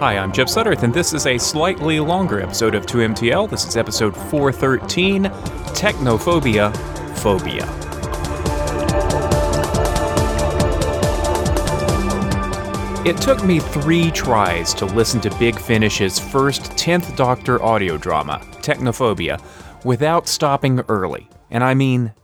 Hi, I'm Jeff Sudderth, and this is a slightly longer episode of 2MTL. This is episode 413 Technophobia Phobia. It took me three tries to listen to Big Finish's first 10th Doctor audio drama, Technophobia, without stopping early. And I mean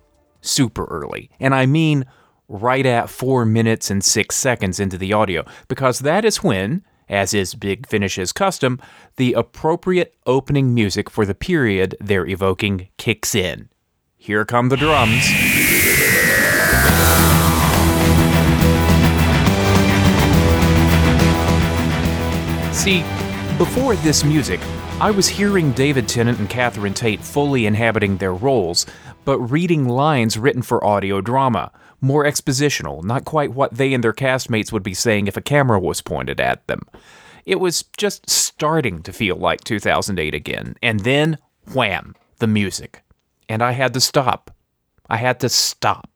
super early. And I mean right at 4 minutes and 6 seconds into the audio, because that is when, as is Big Finish's custom, the appropriate opening music for the period they're evoking kicks in. Here come the drums. See, before this music, I was hearing David Tennant and Catherine Tate fully inhabiting their roles, but reading lines written for audio drama, more expositional, not quite what they and their castmates would be saying if a camera was pointed at them. It was just starting to feel like 2008 again, and then wham, the music. And I had to stop. I had to stop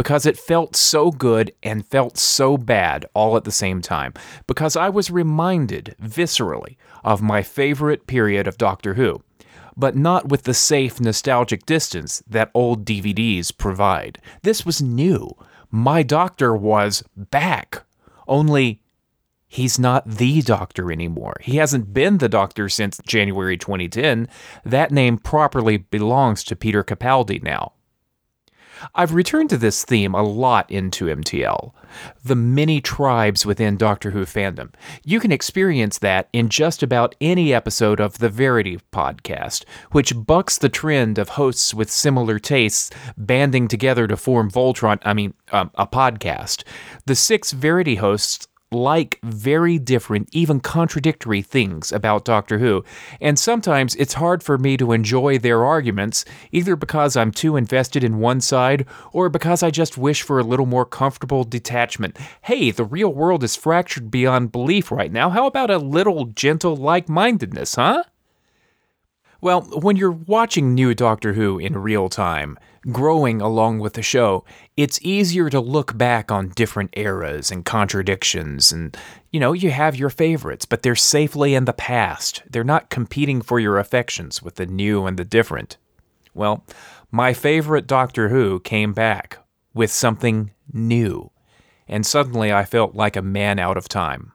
because it felt so good and felt so bad all at the same time. Because I was reminded viscerally of my favorite period of Doctor Who, but not with the safe, nostalgic distance that old DVDs provide. This was new. My doctor was back. Only he's not the doctor anymore. He hasn't been the doctor since January 2010. That name properly belongs to Peter Capaldi now. I've returned to this theme a lot in 2MTL. The many tribes within Doctor Who fandom. You can experience that in just about any episode of the Verity podcast, which bucks the trend of hosts with similar tastes banding together to form Voltron, I mean, um, a podcast. The six Verity hosts like very different, even contradictory things about Doctor Who, and sometimes it's hard for me to enjoy their arguments, either because I'm too invested in one side or because I just wish for a little more comfortable detachment. Hey, the real world is fractured beyond belief right now. How about a little gentle like mindedness, huh? Well, when you're watching new Doctor Who in real time, growing along with the show, it's easier to look back on different eras and contradictions. And, you know, you have your favorites, but they're safely in the past. They're not competing for your affections with the new and the different. Well, my favorite Doctor Who came back with something new. And suddenly I felt like a man out of time.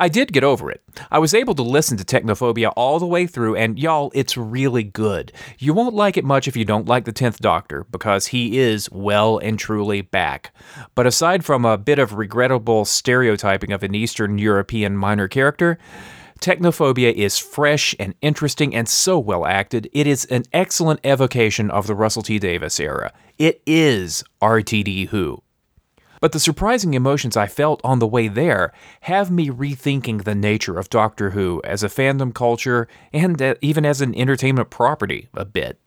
I did get over it. I was able to listen to Technophobia all the way through, and y'all, it's really good. You won't like it much if you don't like the 10th Doctor, because he is well and truly back. But aside from a bit of regrettable stereotyping of an Eastern European minor character, Technophobia is fresh and interesting and so well acted. It is an excellent evocation of the Russell T Davies era. It is RTD Who. But the surprising emotions I felt on the way there have me rethinking the nature of Doctor Who as a fandom culture and uh, even as an entertainment property a bit.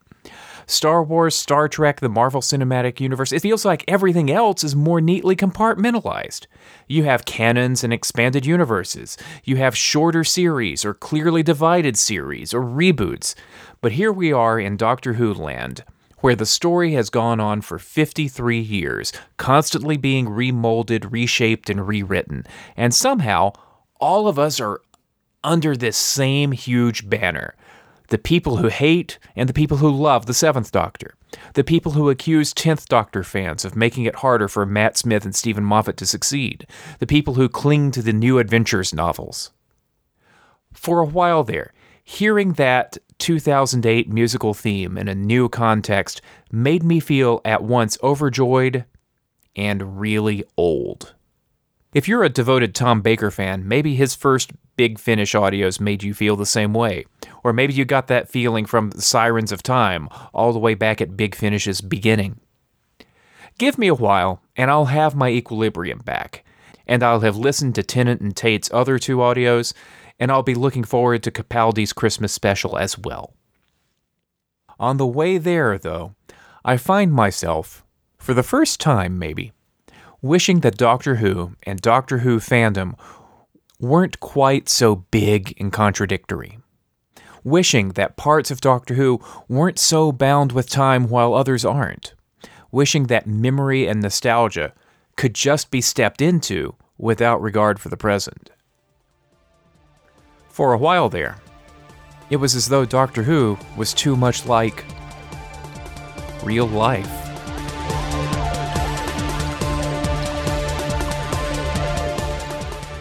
Star Wars, Star Trek, the Marvel Cinematic Universe, it feels like everything else is more neatly compartmentalized. You have canons and expanded universes. You have shorter series or clearly divided series or reboots. But here we are in Doctor Who land where the story has gone on for 53 years, constantly being remolded, reshaped, and rewritten. And somehow, all of us are under this same huge banner the people who hate and the people who love the Seventh Doctor. The people who accuse 10th Doctor fans of making it harder for Matt Smith and Steven Moffat to succeed. The people who cling to the New Adventures novels. For a while there, hearing that 2008 musical theme in a new context made me feel at once overjoyed and really old. If you're a devoted Tom Baker fan, maybe his first Big Finish audios made you feel the same way. Or maybe you got that feeling from the Sirens of Time all the way back at Big Finish's beginning. Give me a while, and I'll have my equilibrium back, and I'll have listened to Tennant and Tate's other two audios, and I'll be looking forward to Capaldi's Christmas special as well. On the way there, though, I find myself, for the first time maybe, wishing that Doctor Who and Doctor Who fandom weren't quite so big and contradictory. Wishing that parts of Doctor Who weren't so bound with time while others aren't. Wishing that memory and nostalgia could just be stepped into without regard for the present. For a while there, it was as though Doctor Who was too much like real life.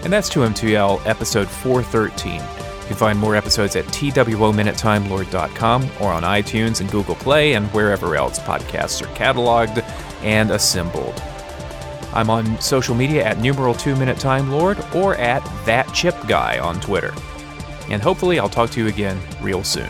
And that's 2MTL episode 413. You can find more episodes at twominutetimelord.com or on iTunes and Google Play and wherever else podcasts are cataloged and assembled. I'm on social media at numeral 2 minute time lord or at that chip guy on Twitter. And hopefully I'll talk to you again real soon.